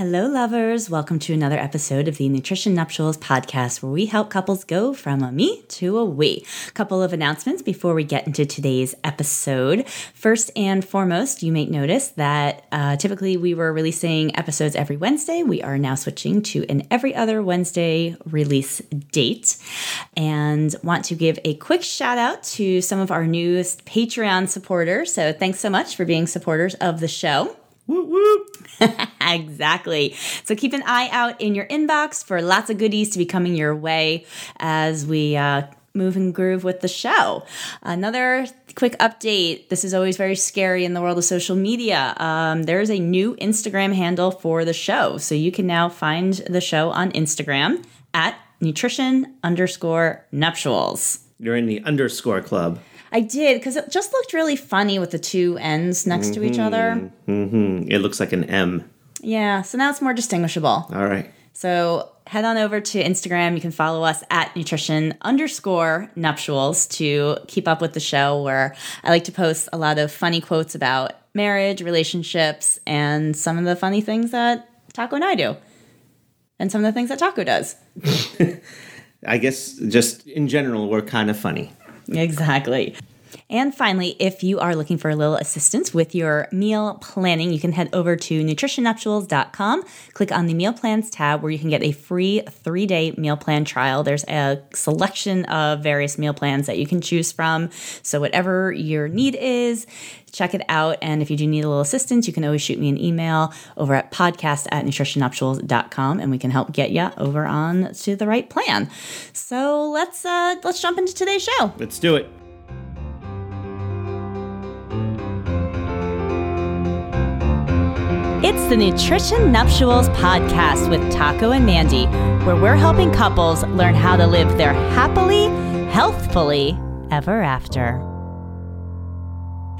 Hello, lovers. Welcome to another episode of the Nutrition Nuptials podcast, where we help couples go from a me to a we. Couple of announcements before we get into today's episode. First and foremost, you may notice that uh, typically we were releasing episodes every Wednesday. We are now switching to an every other Wednesday release date. And want to give a quick shout out to some of our newest Patreon supporters. So thanks so much for being supporters of the show. Whoop, whoop. exactly. So keep an eye out in your inbox for lots of goodies to be coming your way as we uh, move and groove with the show. Another quick update this is always very scary in the world of social media. Um, there's a new Instagram handle for the show. So you can now find the show on Instagram at nutrition underscore nuptials. You're in the underscore club. I did because it just looked really funny with the two ends next to each other. hmm It looks like an M. Yeah, so now it's more distinguishable. All right. So head on over to Instagram. You can follow us at nutrition underscore nuptials to keep up with the show, where I like to post a lot of funny quotes about marriage, relationships, and some of the funny things that Taco and I do, and some of the things that Taco does. I guess just in general, we're kind of funny. Exactly. And finally, if you are looking for a little assistance with your meal planning, you can head over to nutritionnuptials.com, click on the meal plans tab where you can get a free three day meal plan trial. There's a selection of various meal plans that you can choose from. So, whatever your need is, check it out. And if you do need a little assistance, you can always shoot me an email over at podcast at nutritionnuptials.com and we can help get you over on to the right plan. So let's uh let's jump into today's show. Let's do it. It's the Nutrition Nuptials podcast with Taco and Mandy, where we're helping couples learn how to live their happily, healthfully ever after.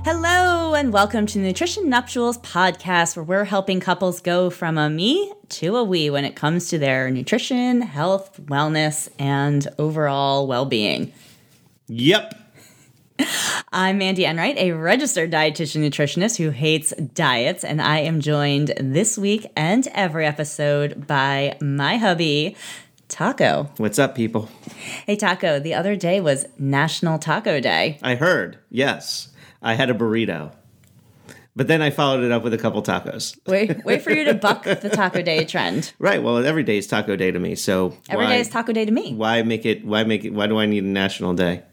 Hello, and welcome to Nutrition Nuptials podcast, where we're helping couples go from a me to a we when it comes to their nutrition, health, wellness, and overall well being. Yep. I'm Mandy Enright, a registered dietitian nutritionist who hates diets, and I am joined this week and every episode by my hubby, Taco. What's up, people? Hey, Taco, the other day was National Taco Day. I heard. Yes. I had a burrito. But then I followed it up with a couple tacos. Wait, wait for you to buck the Taco Day trend. Right. Well, every day is taco day to me. So Every why, day is Taco Day to me. why make it? Why make it? Why do I need a national day?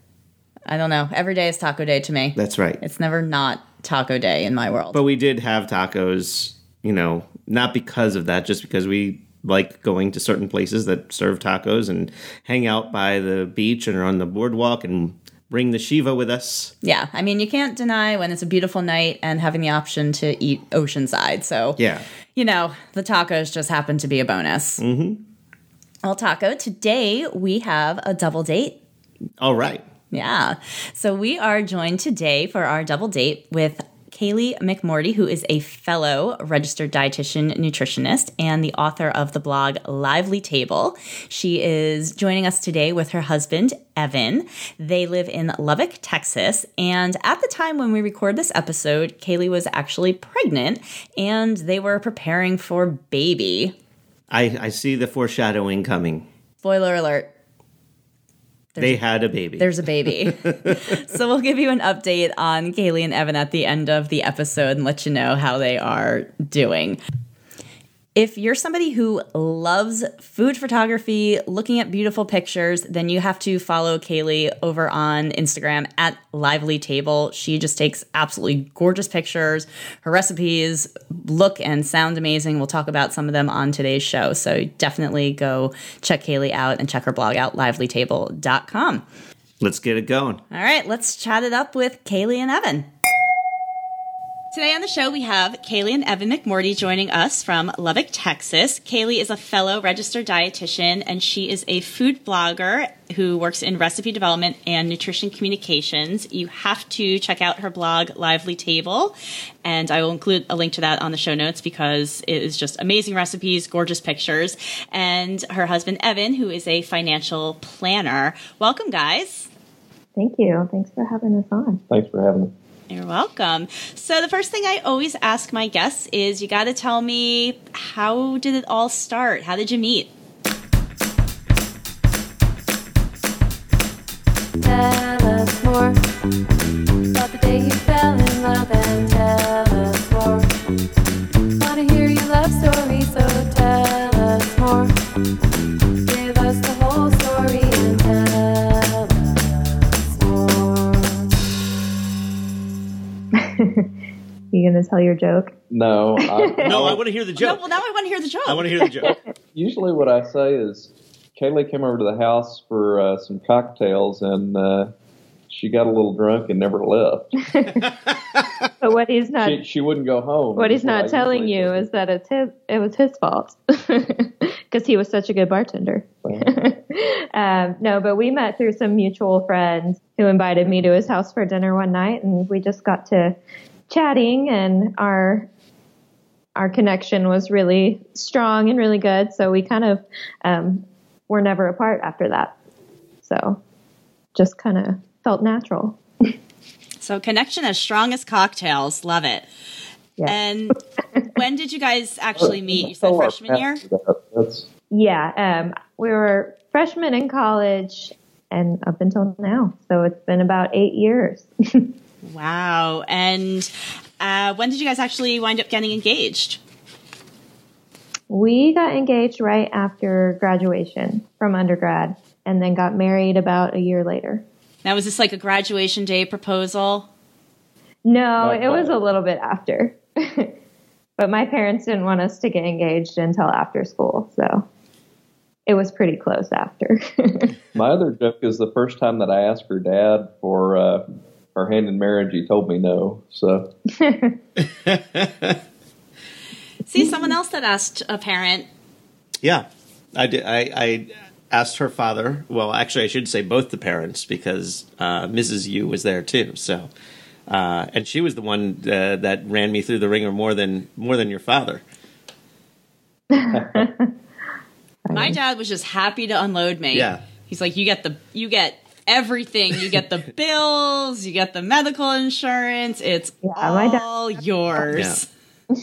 I don't know. Every day is Taco Day to me. That's right. It's never not Taco Day in my world. But we did have tacos. You know, not because of that, just because we like going to certain places that serve tacos and hang out by the beach and are on the boardwalk and bring the Shiva with us. yeah, I mean, you can't deny when it's a beautiful night and having the option to eat oceanside. So, Yeah. you know, the tacos just happen to be a bonus. Mm-hmm. Well, Taco, today we have a double date. All right. Yeah. So we are joined today for our double date with Kaylee McMordie, who is a fellow registered dietitian nutritionist and the author of the blog Lively Table. She is joining us today with her husband, Evan. They live in Lubbock, Texas. And at the time when we record this episode, Kaylee was actually pregnant and they were preparing for baby. I, I see the foreshadowing coming. Spoiler alert. They had a baby. There's a baby. so we'll give you an update on Kaylee and Evan at the end of the episode and let you know how they are doing. If you're somebody who loves food photography, looking at beautiful pictures, then you have to follow Kaylee over on Instagram at Lively Table. She just takes absolutely gorgeous pictures. Her recipes look and sound amazing. We'll talk about some of them on today's show. So definitely go check Kaylee out and check her blog out, livelytable.com. Let's get it going. All right, let's chat it up with Kaylee and Evan. Today on the show, we have Kaylee and Evan McMordie joining us from Lubbock, Texas. Kaylee is a fellow registered dietitian, and she is a food blogger who works in recipe development and nutrition communications. You have to check out her blog, Lively Table, and I will include a link to that on the show notes because it is just amazing recipes, gorgeous pictures, and her husband, Evan, who is a financial planner. Welcome, guys. Thank you. Thanks for having us on. Thanks for having me. You're welcome. So the first thing I always ask my guests is you got to tell me how did it all start? How did you meet? Tell us more about the day you fell in love You gonna tell your joke? No, I, No, I want to hear the No, joke. well, now I want to hear the joke. I want to hear the joke. usually what I say is Kaylee came over to the house for uh, some cocktails and uh, she got a little drunk and never left. But what he's not She, she wouldn't go home. what he's not telling you is that it's his it was his fault because he was such a good bartender. um, no, but we met through some mutual friends who invited me to his house for dinner one night, and we just got to chatting, and our our connection was really strong and really good. So we kind of um, were never apart after that. So just kind of felt natural. So connection as strong as cocktails. Love it. Yeah. And when did you guys actually meet? You said freshman year? pastor that. That's Yeah, um, we were freshmen in college and up until now. So it's been about eight years. Wow. And uh, when did you guys actually wind up getting engaged? we got engaged right after graduation from undergrad and then got married about a year later. Now, was this like a graduation day proposal? No, Not it was a little bit after. but my parents didn't want us to get engaged until after school. So it was pretty close after. my other joke is the first time that I asked her dad for uh, her hand in marriage, he told me no. So See, someone else that asked a parent. Yeah, I did. I, I asked her father. Well, actually, I should say both the parents because uh, Mrs. Yu was there too. So, uh, and she was the one uh, that ran me through the ringer more than more than your father. My dad was just happy to unload me. Yeah. He's like, you get the, you get everything. You get the bills. You get the medical insurance. It's Yeah, my dad- all yours.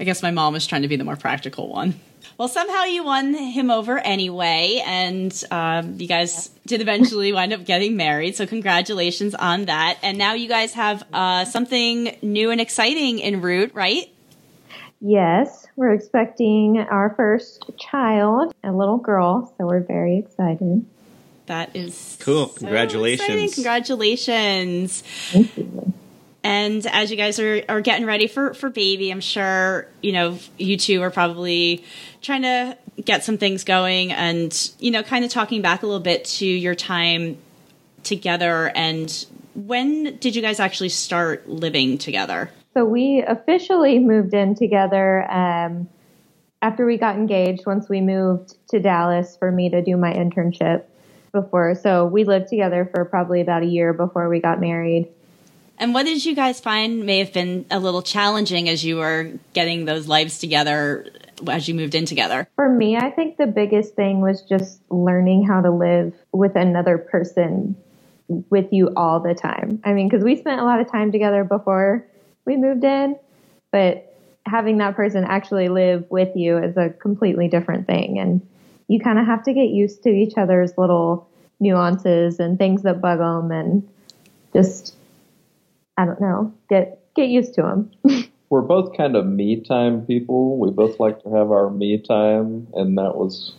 I guess my mom was trying to be the more practical one. Well, somehow you won him over anyway, and um, you guys did eventually wind up getting married. So, congratulations on that. And now you guys have uh, something new and exciting en route, right? yes, we're expecting our first child, a little girl. So we're very excited. That is Cool. so Congratulations. exciting. Congratulations. Thank you. And as you guys are, are getting ready for, for baby, I'm sure, you know, you two are probably trying to get some things going and, you know, kind of talking back a little bit to your time together. And when did you guys actually start living together? So we officially moved in together um, after we got engaged. Once we moved to Dallas for me to do my internship before, so we lived together for probably about a year before we got married. And what did you guys find may have been a little challenging as you were getting those lives together as you moved in together? For me, I think the biggest thing was just learning how to live with another person with you all the time. I mean, because we spent a lot of time together before we moved in, but having that person actually live with you is a completely different thing. And you kind of have to get used to each other's little nuances and things that bug them and just, I don't know, get, get used to them. we're both kind of me time people. We both like to have our me time, and that was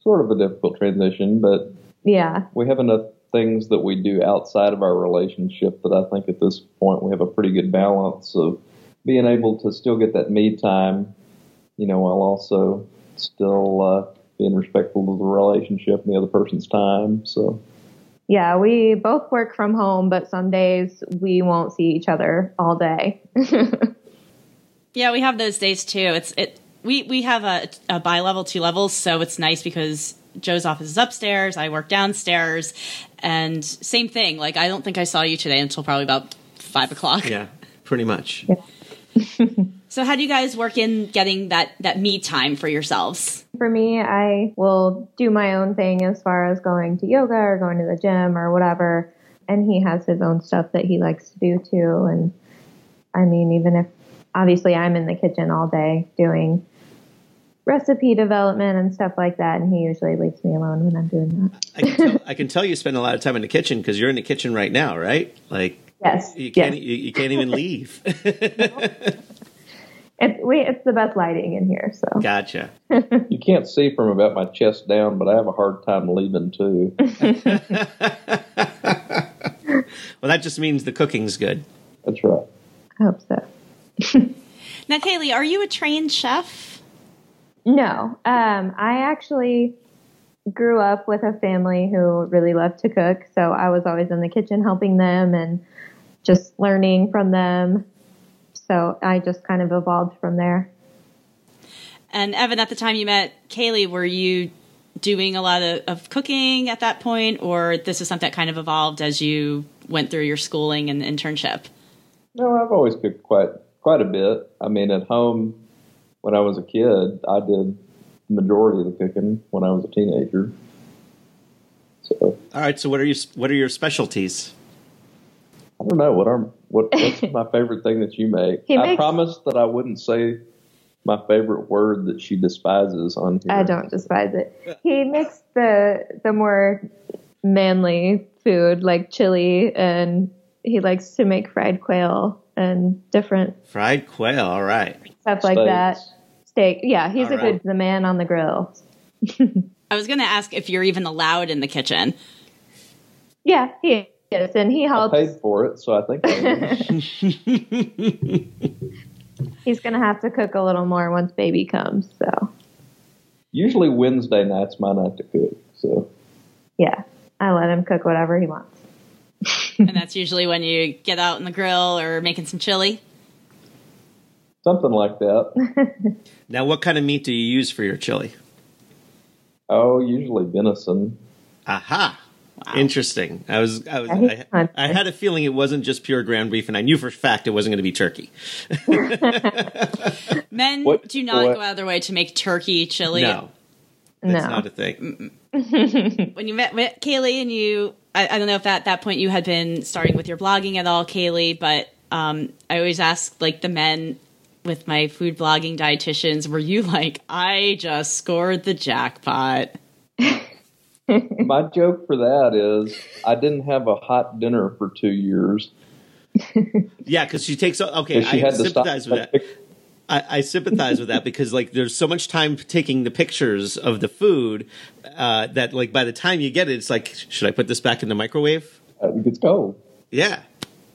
sort of a difficult transition, but yeah. we have enough things that we do outside of our relationship that I think at this point we have a pretty good balance of being able to still get that me time, you know, while also still uh, being respectful of the relationship and the other person's time. So, Yeah, we both work from home, but some days we won't see each other all day. Yeah, we have those days too. It's it we we have a, a bi level two levels, so it's nice because Joe's office is upstairs, I work downstairs, and same thing. Like I don't think I saw you today until probably about five o'clock. Yeah, pretty much. So how do you guys work in getting that that me time for yourselves? For me, I will do my own thing as far as going to yoga or going to the gym or whatever. and he has his own stuff that he likes to do too. And I mean, even if obviously I'm in the kitchen all day doing recipe development and stuff like that, and he usually leaves me alone when I'm doing that. I can, tell, I can tell you spend a lot of time in the kitchen because you're in the kitchen right now, right? Like Yes, you can't yes. you, you can't even leave. It's we it's the best lighting in here. So gotcha. You can't see from about my chest down, but I have a hard time leaving too. Well, that just means the cooking's good. That's right. I hope so. Now, Kaylee, are you a trained chef? No, um, I actually grew up with a family who really loved to cook, so I was always in the kitchen helping them and just learning from them. So I just kind of evolved from there. And Evan, at the time you met Kaylee, were you doing a lot of, of cooking at that point, or this is something that kind of evolved as you went through your schooling and internship? No, I've always cooked quite quite a bit. I mean, at home when I was a kid, I did the majority of the cooking when I was a teenager. So All right. So what are you what are your specialties? I don't know what are what what's my favorite thing that you make. He I makes- promised that I wouldn't say my favorite word that she despises on here. I don't despise it. He makes the the more manly food like chili, and he likes to make fried quail and different Fried quail. All right. stuff like Steaks. that. Steak, yeah, he's All a right. good the man on the grill. I was going to ask if you're even allowed in the kitchen. Yeah, he is, and he I helps. paid for it, so I think I. He's gonna have to cook a little more once baby comes. So usually Wednesday night's my night to cook. So yeah, I let him cook whatever he wants. and that's usually when you get out in the grill or making some chili. something like that. Now, what kind of meat do you use for your chili? Oh, usually venison. Aha. Interesting. I was, I was, I. I had a feeling it wasn't just pure ground beef, and I knew for a fact it wasn't going to be turkey. Men What- do not what- go out of their way to make turkey chili. No, that's no, not a thing. When you met with Kaylee and you, I, I don't know if at that point you had been starting with your blogging at all, Kaylee, but um, I always ask like the men with my food blogging dietitians, were you like, I just scored the jackpot? My joke for that is I didn't have a hot dinner for two years. Yeah, because she takes. Okay, she I had sympathize with that. I, I sympathize with that because like there's so much time taking the pictures of the food uh, that like by the time you get it, it's like, should I put this back in the microwave? It gets cold. Yeah,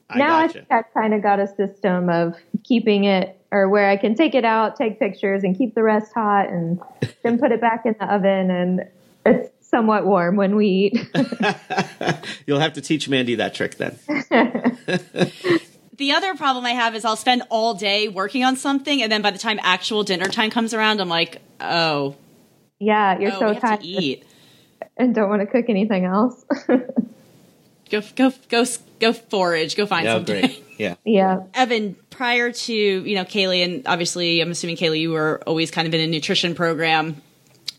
I now I gotcha. think I've kind of got a system of keeping it, or where I can take it out, take pictures, and keep the rest hot, and then put it back in the oven, and it's somewhat warm when we eat. You'll have to teach Mandy that trick then. The other problem I have is I'll spend all day working on something, and then by the time actual dinner time comes around, I'm like, oh, yeah, you're oh, so tired to eat. and don't want to cook anything else. Go, go, go, go forage. Go find Yeah, something. great. Yeah. yeah, Evan, prior to you know Kaylee, and obviously I'm assuming Kaylee, you were always kind of in a nutrition program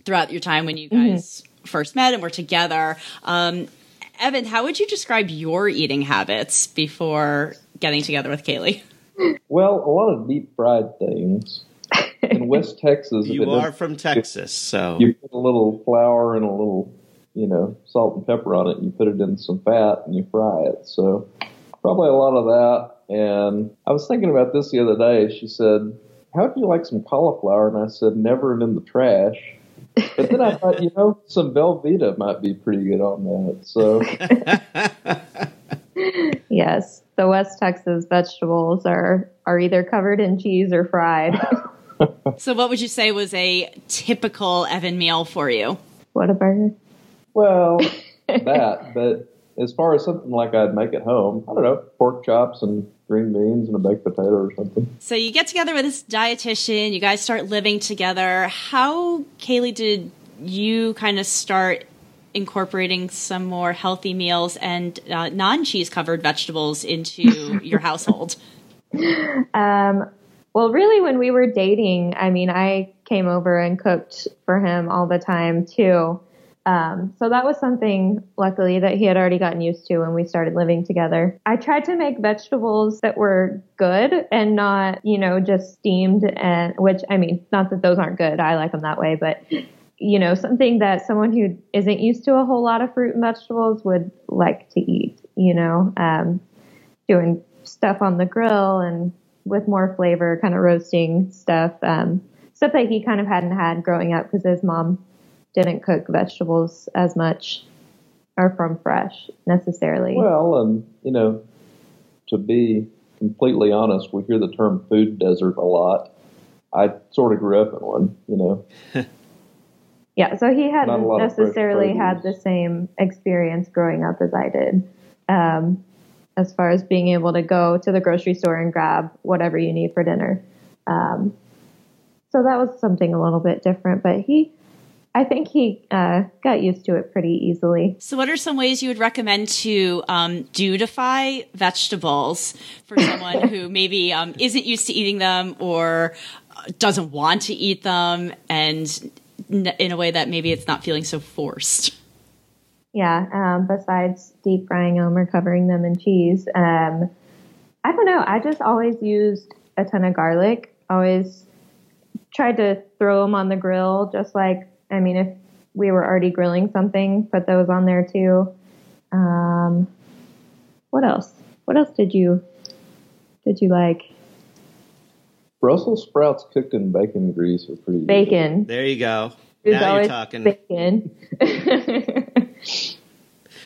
throughout your time when you mm-hmm. guys first met and were together. Um, Evan, how would you describe your eating habits before getting together with Kaylee? Well, a lot of deep fried things. In West Texas, You are from Texas, so You put a little flour and a little, you know, salt and pepper on it. And you put it in some fat and you fry it. So probably a lot of that. And I was thinking about this the other day. She said, "How do you like some cauliflower?" And I said, "Never and in the trash." But then I thought, you know, some Velveeta might be pretty good on that. So yes, the West Texas vegetables are are either covered in cheese or fried. So, what would you say was a typical Evan meal for you? what a burger! Well, that, but as far as something like I'd make at home, I don't know, pork chops and green beans and a baked potato or something. So you get together with this dietitian, you guys start living together. How, Kaylee, did you kind of start incorporating some more healthy meals and uh, non cheese covered vegetables into your household? Um, well, really, when we were dating, I mean, I came over and cooked for him all the time too. Um, so that was something, luckily, that he had already gotten used to when we started living together. I tried to make vegetables that were good and not, you know, just steamed and, which, I mean, not that those aren't good. I like them that way, but, you know, something that someone who isn't used to a whole lot of fruit and vegetables would like to eat, you know, um, doing stuff on the grill and with more flavor, kind of roasting stuff, um, stuff that he kind of hadn't had growing up because his mom didn't cook vegetables as much or from fresh necessarily. Well, and you know, to be completely honest, we hear the term food desert a lot. I sort of grew up in one, you know. yeah, so he hadn't lot of fresh necessarily had the same experience growing up as I did. Um, as far as being able to go to the grocery store and grab whatever you need for dinner. Um, so that was something a little bit different, but he, I think he uh, got used to it pretty easily. So, what are some ways you would recommend to um, dudify vegetables for someone who maybe um, isn't used to eating them or uh, doesn't want to eat them, and n- in a way that maybe it's not feeling so forced? Yeah. Um, besides deep frying them or covering them in cheese, um, I don't know. I just always used a ton of garlic. Always tried to throw them on the grill, just like I mean, if we were already grilling something, put those on there too. Um, what else? What else did you did you like? Brussels sprouts cooked in bacon grease are pretty good. Bacon. There you go. There's now you're talking. Bacon.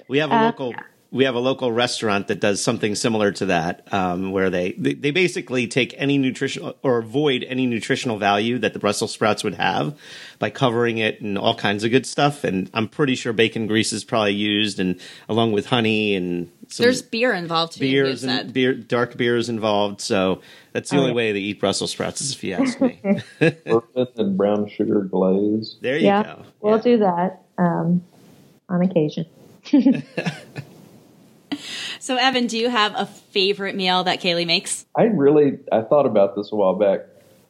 We have a Uh, local we have a local restaurant that does something similar to that, um, where they, they they basically take any nutritional or avoid any nutritional value that the Brussels sprouts would have by covering it in all kinds of good stuff. And I'm pretty sure bacon grease is probably used, and along with honey and some There's beer involved too. you beers and beer, dark beers involved. So that's the Oh, only yeah. way they eat Brussels sprouts, is if you ask me. Bourbon and brown sugar glaze. there you yeah, go. we'll Yeah. do that um, on occasion. So, Evan, do you have a favorite meal that Kaylee makes? I really I thought about this a while back.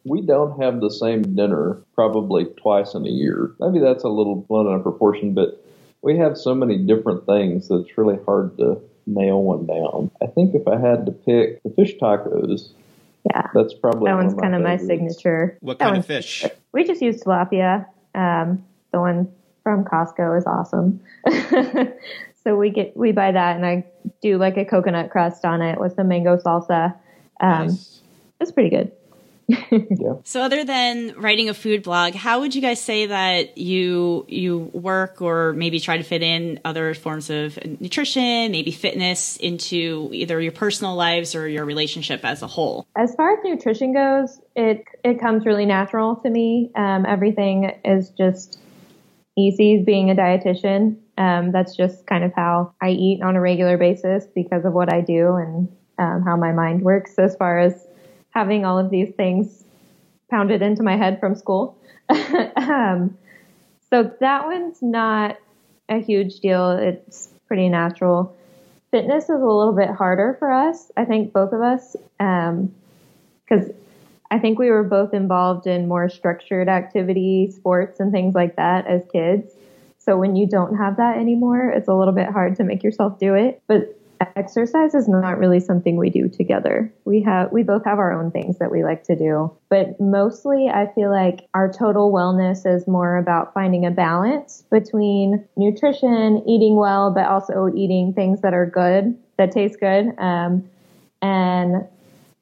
We don't have the same dinner probably twice in a year. Maybe that's a little blown out of proportion, but we have so many different things that it's really hard to nail one down. I think if I had to pick the fish tacos, Yeah, that's probably that one one's kind of my favorites. signature. What That kind of one's- fish? We just use tilapia. Um, the one from Costco is awesome. so we get we buy that, and I do like a coconut crust on it with some mango salsa. Um, Nice. It's pretty good. yeah. So, other than writing a food blog, how would you guys say that you you work or maybe try to fit in other forms of nutrition, maybe fitness into either your personal lives or your relationship as a whole? As far as nutrition goes, it it comes really natural to me. Um, everything is just easy. Being a dietitian, um, that's just kind of how I eat on a regular basis because of what I do and um, how my mind works. As far as having all of these things pounded into my head from school, um, so that one's not a huge deal. It's pretty natural. Fitness is a little bit harder for us. I think both of us. Um, because I think we were both involved in more structured activity, sports, and things like that as kids. So when you don't have that anymore, it's a little bit hard to make yourself do it. But exercise is not really something we do together. We have we both have our own things that we like to do, but mostly I feel like our total wellness is more about finding a balance between nutrition, eating well, but also eating things that are good, that taste good, um, and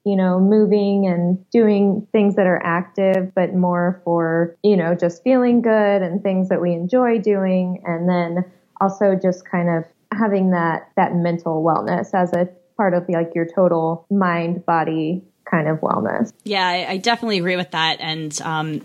you know, moving and doing things that are active, but more for, you know, just feeling good and things that we enjoy doing. And then also just kind of having that, that mental wellness as a part of like your total mind, body kind of wellness. Yeah, I, I definitely agree with that. And, um,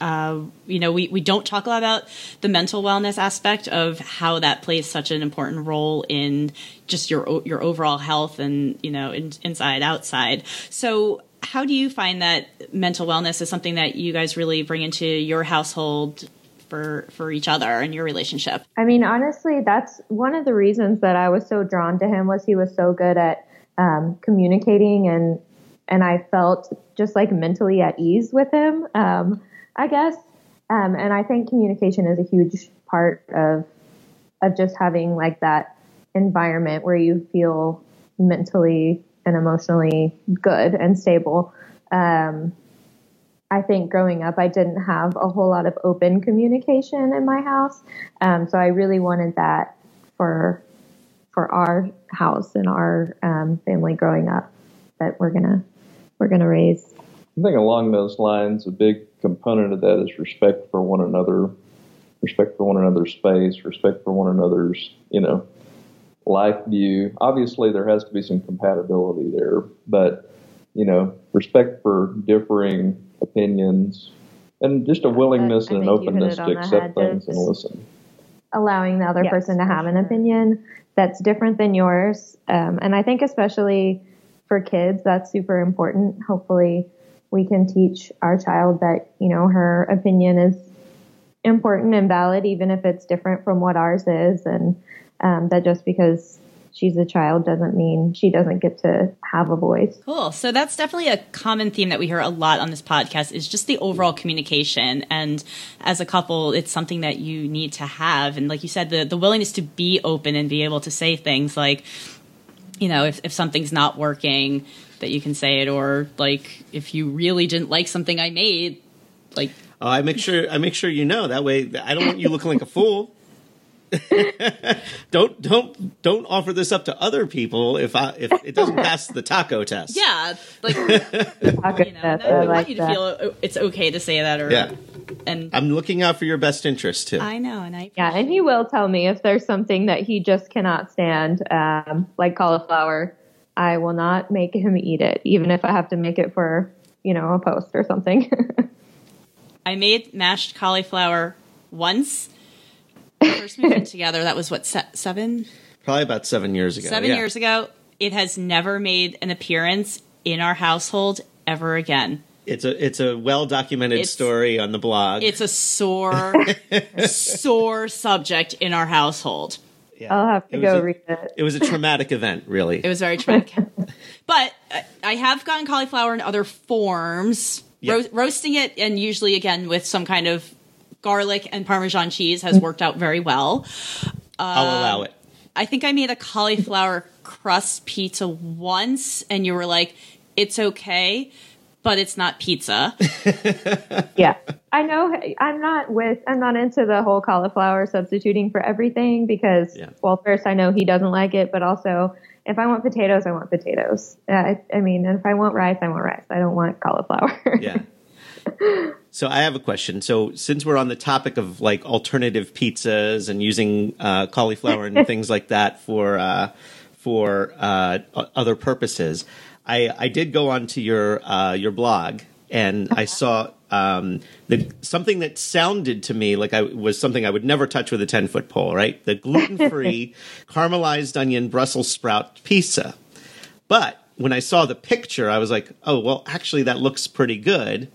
uh, you know, we, we don't talk a lot about the mental wellness aspect of how that plays such an important role in just your your overall health and you know in, inside outside. So, how do you find that mental wellness is something that you guys really bring into your household for for each other and your relationship? I mean, honestly, that's one of the reasons that I was so drawn to him was he was so good at um, communicating and and I felt just like mentally at ease with him. Um, I guess. Um, and I think communication is a huge part of of just having like that environment where you feel mentally and emotionally good and stable. Um, I think growing up, I didn't have a whole lot of open communication in my house, um, so I really wanted that for for our house and our um, family growing up that we're gonna we're gonna raise. I think along those lines, a big component of that is respect for one another, respect for one another's space, respect for one another's, you know, life view. Obviously, there has to be some compatibility there, but, you know, respect for differing opinions and just a willingness I and an think you hit openness to accept things and listen. allowing the other Yes, person to for have an opinion that's different than yours. Um, and I think especially for kids, that's super important. Hopefully, we can teach our child that you know her opinion is important and valid, even if it's different from what ours is, and um, that just because she's a child doesn't mean she doesn't get to have a voice. Cool. So that's definitely a common theme that we hear a lot on this podcast is just the overall communication. And as a couple, it's something that you need to have. And like you said, the, the willingness to be open and be able to say things like, you know, if, if something's not working, that you can say it, or like if you really didn't like something I made, like Oh, I make sure I make sure you know that way. I don't want you looking like a fool. don't don't don't offer this up to other people if I if it doesn't pass the taco test. yeah, like you Talk know, about no, that. we I want you to that. feel it's okay to say that, or Yeah. and I'm looking out for your best interest too. I know, and I Yeah, and he will tell me if there's something that he just cannot stand, um, like cauliflower. I will not make him eat it, even if I have to make it for you know a post or something. I made mashed cauliflower once. First moved in together. That was what se- seven Probably about seven years ago. seven yeah. years ago. It has never made an appearance in our household ever again. It's a it's a well documented story on the blog. It's a sore, sore subject in our household. Yeah. I'll have to It go a- read it. It was a traumatic event, really. It was very traumatic. but uh, I have gotten cauliflower in other forms. Yeah. Ro- roasting it, and usually again with some kind of garlic and Parmesan cheese, has worked out very well. I'll allow it. I think I made a cauliflower crust pizza once, and you were like, "It's okay, but it's not pizza." Yeah, I know. I'm not with. I'm not into the whole cauliflower substituting for everything because, Yeah. well, first I know he doesn't like it, but also if I want potatoes, I want potatoes. Uh, I, I mean, and if I want rice, I want rice. I don't want cauliflower. Yeah. So I have a question. So since we're on the topic of like alternative pizzas and using uh, cauliflower and things like that for uh, for uh, other purposes, I, I did go onto your uh, your blog and I saw um, the something that sounded to me like I was something I would never touch with a ten foot pole. Right, the gluten free caramelized onion Brussels sprout pizza. But when I saw the picture, I was like, oh, well, actually, that looks pretty good.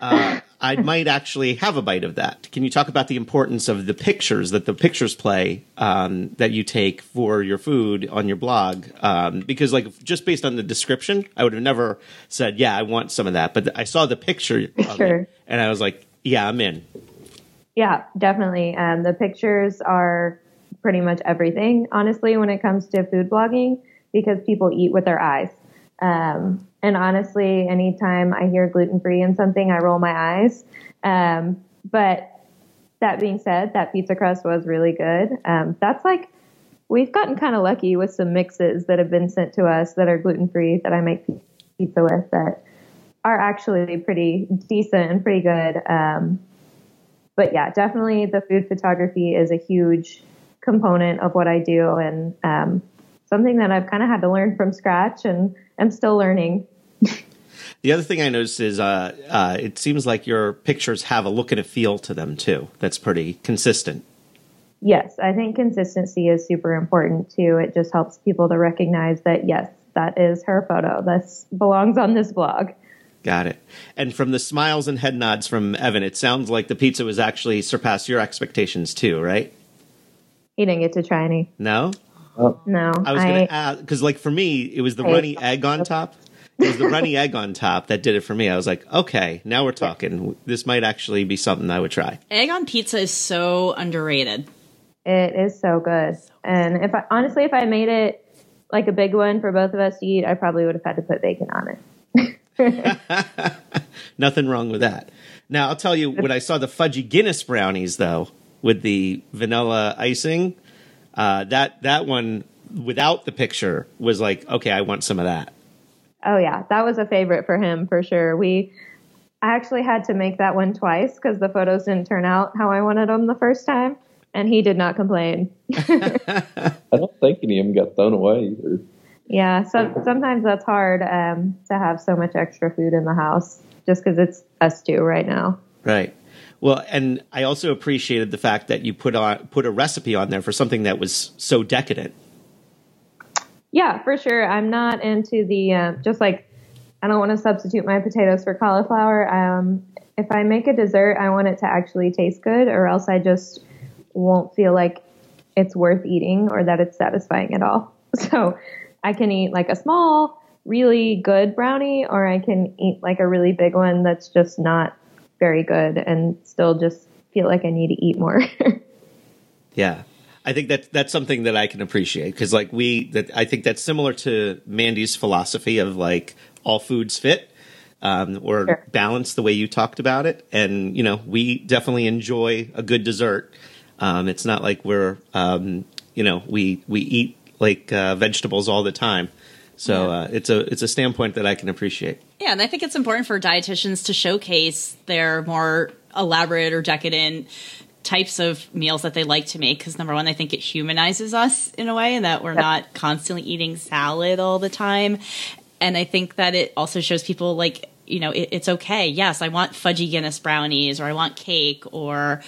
Uh, I might actually have a bite of that. Can you talk about the importance of the pictures that the pictures play um, that you take for your food on your blog? Um, because, like, just based on the description, I would have never said, yeah, I want some of that. But I saw the picture Sure. it, and I was like, yeah, I'm in. Yeah, definitely. Um, the pictures are pretty much everything, honestly, when it comes to food blogging, because people eat with their eyes. Um, and honestly, anytime I hear gluten free in something, I roll my eyes. Um, but that being said, that pizza crust was really good. Um, that's like, we've gotten kind of lucky with some mixes that have been sent to us that are gluten free that I make pizza with that are actually pretty decent and pretty good. Um, but yeah, definitely the food photography is a huge component of what I do and um, something that I've kind of had to learn from scratch and I'm still learning. The other thing I noticed is uh, uh, it seems like your pictures have a look and a feel to them, too. That's pretty consistent. Yes, I think consistency is super important too. It just helps people to recognize that yes, that is her photo. This belongs on this blog. Got it. And from the smiles and head nods from Evan, it sounds like the pizza was actually surpassed your expectations too, right? He didn't get to try any. No, No, I was going to ask because, like, for me, it was the I- runny egg on top. It was the runny egg on top that did it for me. I was like, okay, now we're talking. This might actually be something I would try. Egg on pizza is so underrated. It is so good. And if I honestly, if I made it like a big one for both of us to eat, I probably would have had to put bacon on it. Nothing wrong with that. Now I'll tell you when I saw the fudgy Guinness brownies though with the vanilla icing, uh, that that one without the picture was like, okay, I want some of that. Oh yeah, that was a favorite for him for sure. We I actually had to make that one twice because the photos didn't turn out how I wanted them the first time, and he did not complain. I don't think any of them got thrown away either. Yeah, so sometimes that's hard um, to have so much extra food in the house just because it's us two right now. Right. Well, and I also appreciated the fact that you put on put a recipe on there for something that was so decadent. Yeah, for sure. I'm not into the uh, just like I don't want to substitute my potatoes for cauliflower. Um, if I make a dessert, I want it to actually taste good, or else I just won't feel like it's worth eating or that it's satisfying at all. So I can eat like a small, really good brownie, or I can eat like a really big one that's just not very good and still just feel like I need to eat more. Yeah. I think that that's something that I can appreciate because like we that I think that's similar to Mandy's philosophy of like all foods fit um, or Sure. balance the way you talked about it, and you know we definitely enjoy a good dessert. Um, it's not like we're um, you know we we eat like uh, vegetables all the time, so uh, it's a it's a standpoint that I can appreciate. Yeah, and I think it's important for dietitians to showcase their more elaborate or decadent types of meals that they like to make because number one, I think it humanizes us in a way, and that we're not constantly eating salad all the time. And I think that it also shows people like you know it, it's okay. Yes, I want fudgy Guinness brownies, or I want cake, or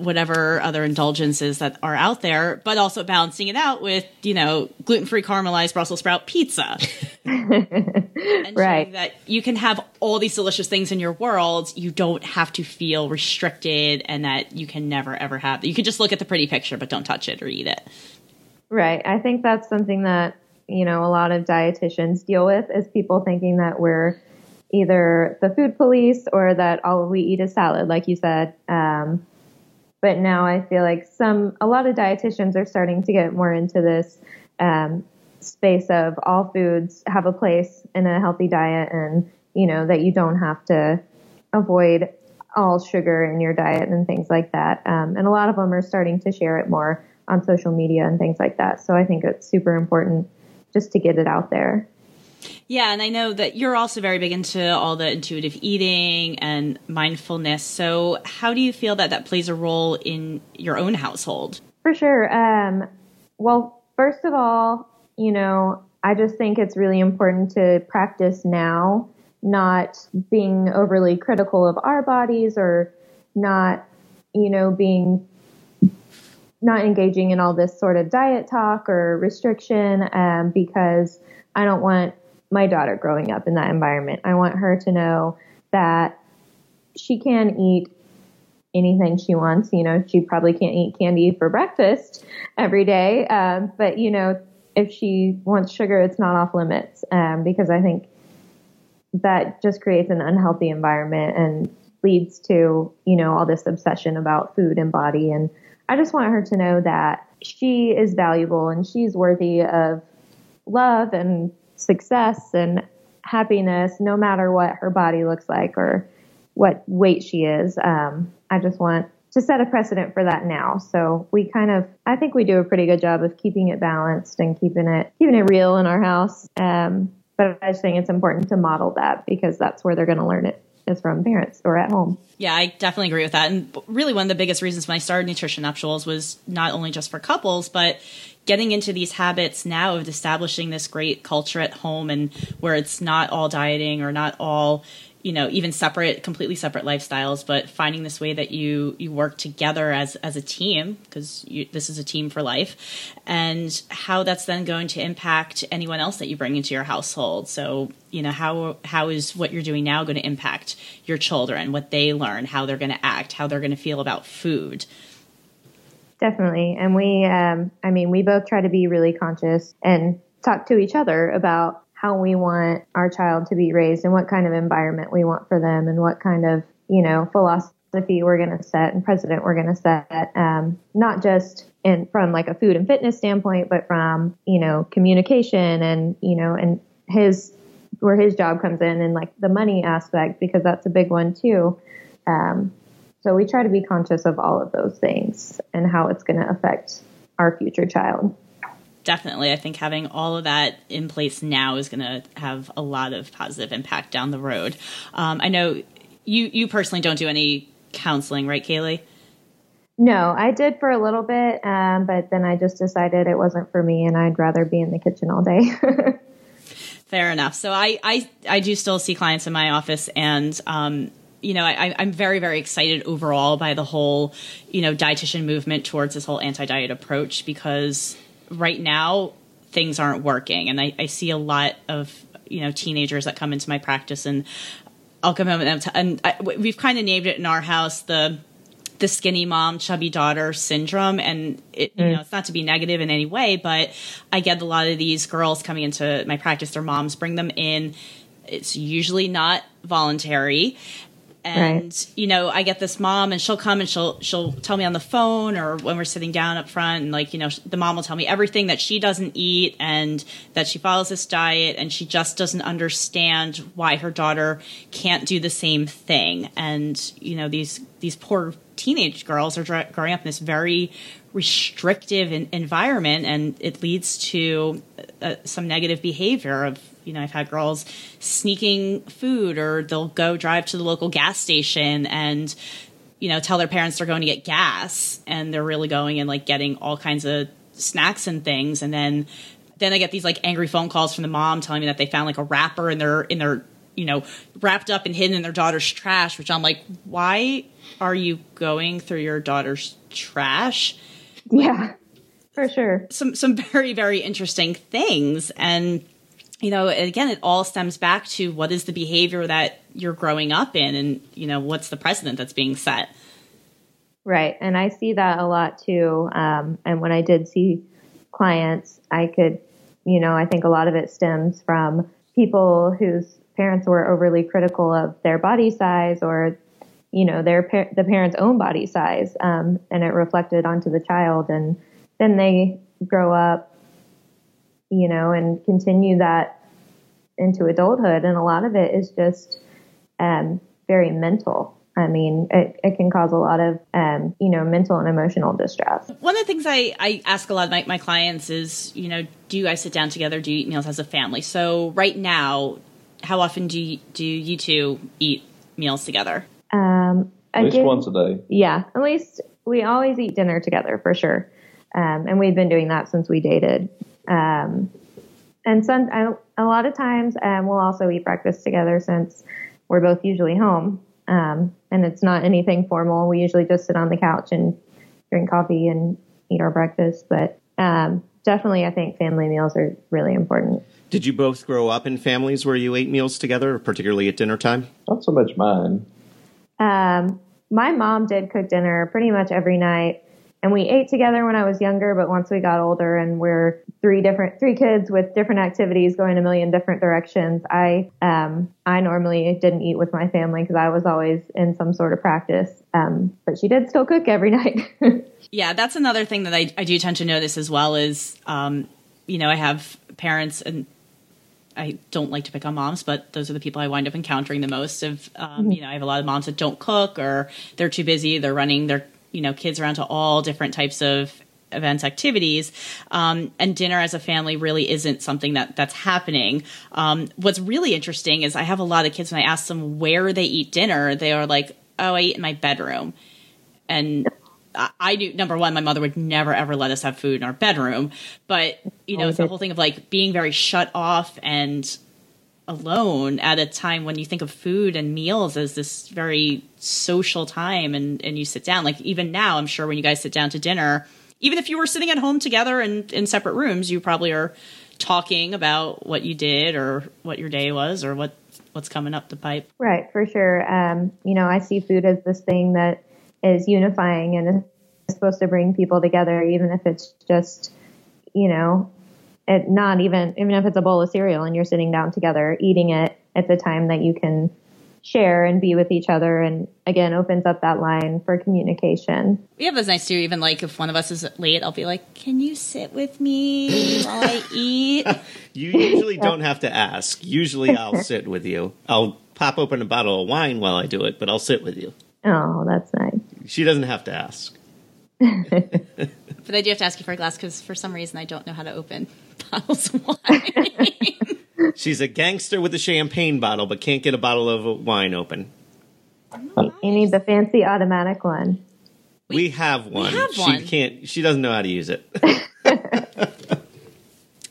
whatever other indulgences that are out there, but also balancing it out with, you know, gluten free caramelized Brussels sprout pizza. and Right. that you can have all these delicious things in your world. You don't have to feel restricted and that you can never ever have. You can just look at the pretty picture, but don't touch it or eat it. Right. I think that's something that, you know, a lot of dietitians deal with is people thinking that we're either the food police or that all we eat is salad, like you said. Um, but now I feel like some, a lot of dietitians are starting to get more into this um, space of all foods have a place in a healthy diet and, you know, that you don't have to avoid all sugar in your diet and things like that. Um, and a lot of them are starting to share it more on social media and things like that. So I think it's super important just to get it out there. Yeah, and I know that you're also very big into all the intuitive eating and mindfulness. So, how do you feel that that plays a role in your own household? For sure. Um, well, first of all, you know, I just think it's really important to practice now, not being overly critical of our bodies or not, you know, being not engaging in all this sort of diet talk or restriction um, because I don't want my daughter growing up in that environment. I want her to know that she can eat anything she wants. You know, she probably can't eat candy for breakfast every day, um, but you know, if she wants sugar, it's not off limits um, because I think that just creates an unhealthy environment and leads to you know all this obsession about food and body. And I just want her to know that she is valuable and she's worthy of love and success and happiness, no matter what her body looks like or what weight she is. Um, I just want to set a precedent for that now. So we kind of, I think we do a pretty good job of keeping it balanced and keeping it, keeping it real in our house. Um, but I just think it's important to model that because that's where they're going to learn it is from parents or at home. Yeah, I definitely agree with that. And really, one of the biggest reasons when I started Nutrition Nuptials was not only just for couples, but getting into these habits now of establishing this great culture at home and where it's not all dieting or not all you know even separate completely separate lifestyles but finding this way that you you work together as as a team because this is a team for life and how that's then going to impact anyone else that you bring into your household so you know how how is what you're doing now going to impact your children what they learn how they're going to act how they're going to feel about food Definitely. And we, um, I mean, we both try to be really conscious and talk to each other about how we want our child to be raised and what kind of environment we want for them and what kind of, you know, philosophy we're going to set and precedent we're going to set. Um, not just in from like a food and fitness standpoint, but from, you know, communication and, you know, and his, where his job comes in and like the money aspect, because that's a big one too. Um, so we try to be conscious of all of those things and how it's going to affect our future child. Definitely. I think having all of that in place now is going to have a lot of positive impact down the road. Um, I know you, you personally don't do any counseling, right, Kaylee? No, I did for a little bit, um, but then I just decided it wasn't for me and I'd rather be in the kitchen all day. Fair enough. So I, I, I do still see clients in my office and, um, you know, I, I'm very, very excited overall by the whole, you know, dietitian movement towards this whole anti-diet approach because right now things aren't working, and I, I see a lot of you know teenagers that come into my practice, and I'll come home and, and I, we've kind of named it in our house the the skinny mom, chubby daughter syndrome. And it, mm. you know, it's not to be negative in any way, but I get a lot of these girls coming into my practice, their moms bring them in. It's usually not voluntary and right. you know i get this mom and she'll come and she'll she'll tell me on the phone or when we're sitting down up front and like you know the mom will tell me everything that she doesn't eat and that she follows this diet and she just doesn't understand why her daughter can't do the same thing and you know these these poor teenage girls are growing up in this very restrictive in, environment and it leads to uh, some negative behavior of you know, I've had girls sneaking food or they'll go drive to the local gas station and, you know, tell their parents they're going to get gas and they're really going and like getting all kinds of snacks and things. And then, then I get these like angry phone calls from the mom telling me that they found like a wrapper in their, in their, you know, wrapped up and hidden in their daughter's trash, which I'm like, why are you going through your daughter's trash? Yeah, for sure. Some, some very, very interesting things. And, you know, again, it all stems back to what is the behavior that you're growing up in and, you know, what's the precedent that's being set. Right. And I see that a lot too. Um, and when I did see clients, I could, you know, I think a lot of it stems from people whose parents were overly critical of their body size or, you know, their par- the parent's own body size. Um, and it reflected onto the child. And then they grow up you know, and continue that into adulthood. And a lot of it is just um, very mental. I mean, it, it can cause a lot of, um, you know, mental and emotional distress. One of the things I, I ask a lot of my, my clients is, you know, do you guys sit down together? Do you eat meals as a family? So right now, how often do you, do you two eat meals together? Um, at least once a day. Yeah, at least we always eat dinner together for sure. Um, and we've been doing that since we dated. Um, and some, a lot of times um, we'll also eat breakfast together since we're both usually home. Um, and it's not anything formal. We usually just sit on the couch and drink coffee and eat our breakfast. But um, definitely, I think family meals are really important. Did you both grow up in families where you ate meals together, particularly at dinner time? Not so much mine. Um, my mom did cook dinner pretty much every night and we ate together when I was younger, but once we got older and we're three different three kids with different activities going a million different directions, I um I normally didn't eat with my family because I was always in some sort of practice. Um, but she did still cook every night. yeah, that's another thing that I, I do tend to notice as well is um, you know, I have parents and I don't like to pick on moms, but those are the people I wind up encountering the most. Of um, mm-hmm. you know, I have a lot of moms that don't cook or they're too busy. They're running their you know kids around to all different types of events activities um, and dinner as a family really isn't something that that's happening. Um, what's really interesting is i have a lot of kids when i ask them where they eat dinner they are like oh i eat in my bedroom. And I, I knew number one, my mother would never ever let us have food in our bedroom. But you know, it's the whole thing of like being very shut off and alone at a time when you think of food and meals as this very social time and, and you sit down. Like even now, I'm sure when you guys sit down to dinner, even if you were sitting at home together and in separate rooms, you probably are talking about what you did or what your day was or what what's coming up the pipe. Right, for sure. Um, you know, I see food as this thing that is unifying and is supposed to bring people together, even if it's just, you know, it not even even if it's a bowl of cereal and you're sitting down together eating it, it's a time that you can share and be with each other and again opens up that line for communication. We have those nights too. Even like if one of us is late, I'll be like, "Can you sit with me while I eat?" You usually don't have to ask. Usually I'll sit with you. I'll pop open a bottle of wine while I do it, but I'll sit with you. Oh, that's nice. She doesn't have to ask. But I do have to ask you for a glass because for some reason I don't know how to open bottles of wine. She's a gangster with a champagne bottle, but can't get a bottle of wine open. You need the fancy automatic one. We, have one. have she one. can't. She doesn't know how to use it.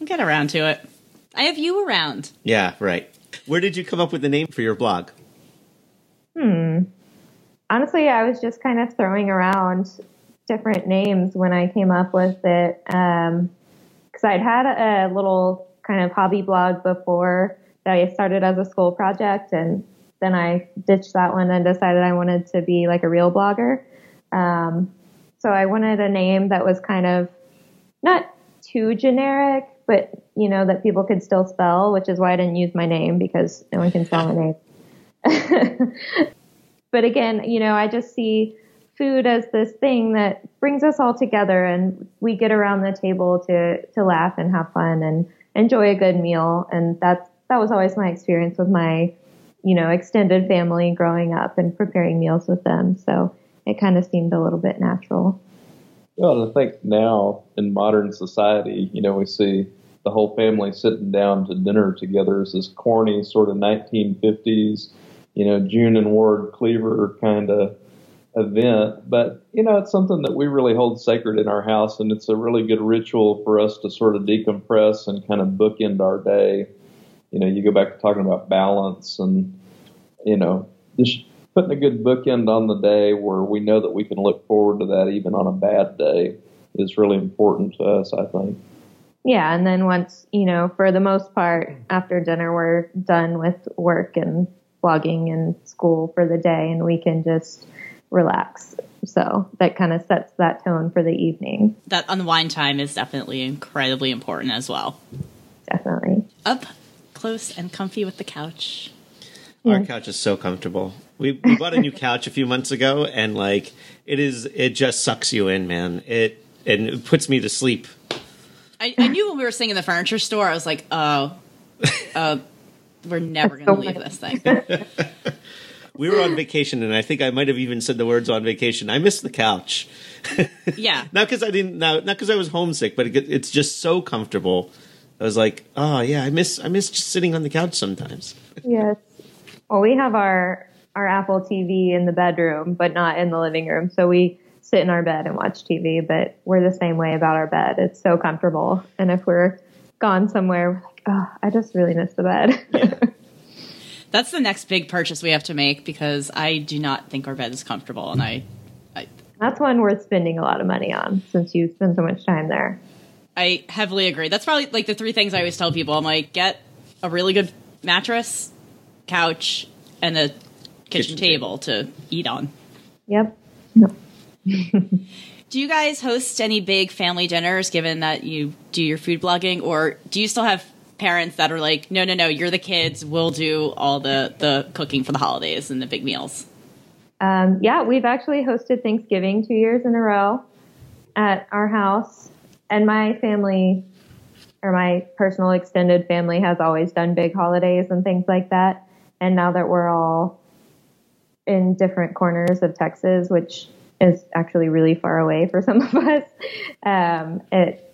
Get around to it. I have you around. yeah, right. Where did you come up with the name for your blog? Hmm. Honestly, I was just kind of throwing around different names when I came up with it. Because I'd had a little kind of hobby blog before that I started as a school project, and then I ditched that one and decided I wanted to be like a real blogger. Um, so I wanted a name that was kind of not too generic, but you know that people could still spell, which is why I didn't use my name because no one can spell my name. but again, you know, I just see food as this thing that brings us all together and we get around the table to, to laugh and have fun and enjoy a good meal. And that's, that was always my experience with my, you know, extended family growing up and preparing meals with them. So it kind of seemed a little bit natural. Well, I think now in modern society, you know, we see the whole family sitting down to dinner together as this corny sort of 1950s, you know, June and Ward Cleaver kind of event. But, you know, it's something that we really hold sacred in our house, and it's a really good ritual for us to sort of decompress and kind of bookend our day. You know, you go back to talking about balance and, you know, just putting a good bookend on the day where we know that we can look forward to that even on a bad day is really important to us, I think. Yeah, and then once, you know, for the most part, after dinner, we're done with work and blogging and school for the day, and we can just relax. So that kind of sets that tone for the evening, That unwind time is definitely incredibly important as well. definitely. Up close and comfy with the couch. Our couch is so comfortable. We, we bought a new couch a few months ago, and like it is, it just sucks you in, man. It and it puts me to sleep. I, I knew when we were sitting in the furniture store, I was like, oh, uh, we're never going to leave this thing. We were on vacation, and I think I might have even said the words "on vacation." I miss the couch. Yeah. not because I didn't, not not because I was homesick, but it, it's just so comfortable. I was like, oh yeah, I miss I miss just sitting on the couch sometimes. Yes. Well, we have our our Apple TV in the bedroom, but not in the living room. So we sit in our bed and watch TV. But we're the same way about our bed. It's so comfortable. And if we're gone somewhere, we're like, oh, I just really miss the bed. That's the next big purchase we have to make because I do not think our bed is comfortable. And I, I, That's one worth spending a lot of money on since you spend so much time there. I heavily agree. That's probably like the three things I always tell people. I'm like, get a really good mattress, couch, and a kitchen, Kitchen table to eat on. Yep. Do you guys host any big family dinners given that you do your food blogging or do you still have parents that are like, no, no, no, you're the kids, we'll do all the, the cooking for the holidays and the big meals? Um, yeah, we've actually hosted Thanksgiving two years in a row at our house. And my family, or my personal extended family, has always done big holidays and things like that. And now that we're all in different corners of Texas, which is actually really far away for some of us, um, it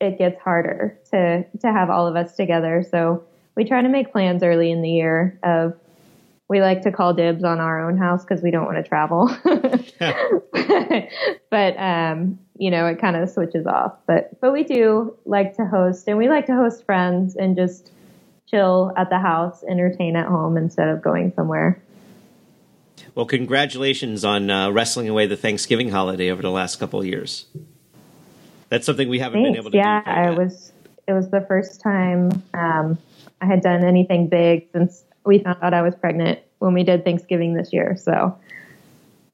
it gets harder to to have all of us together. So we try to make plans early in the year of we like to call dibs on our own house because we don't want to travel. but um, you know, it kind of switches off. But but we do like to host, and we like to host friends and just chill at the house, entertain at home instead of going somewhere. Well, congratulations on uh, wrestling away the Thanksgiving holiday over the last couple of years. That's something we haven't been able to Yeah, do. quite I yet. was. It was the first time um, I had done anything big since we found out I was pregnant when we did Thanksgiving this year. So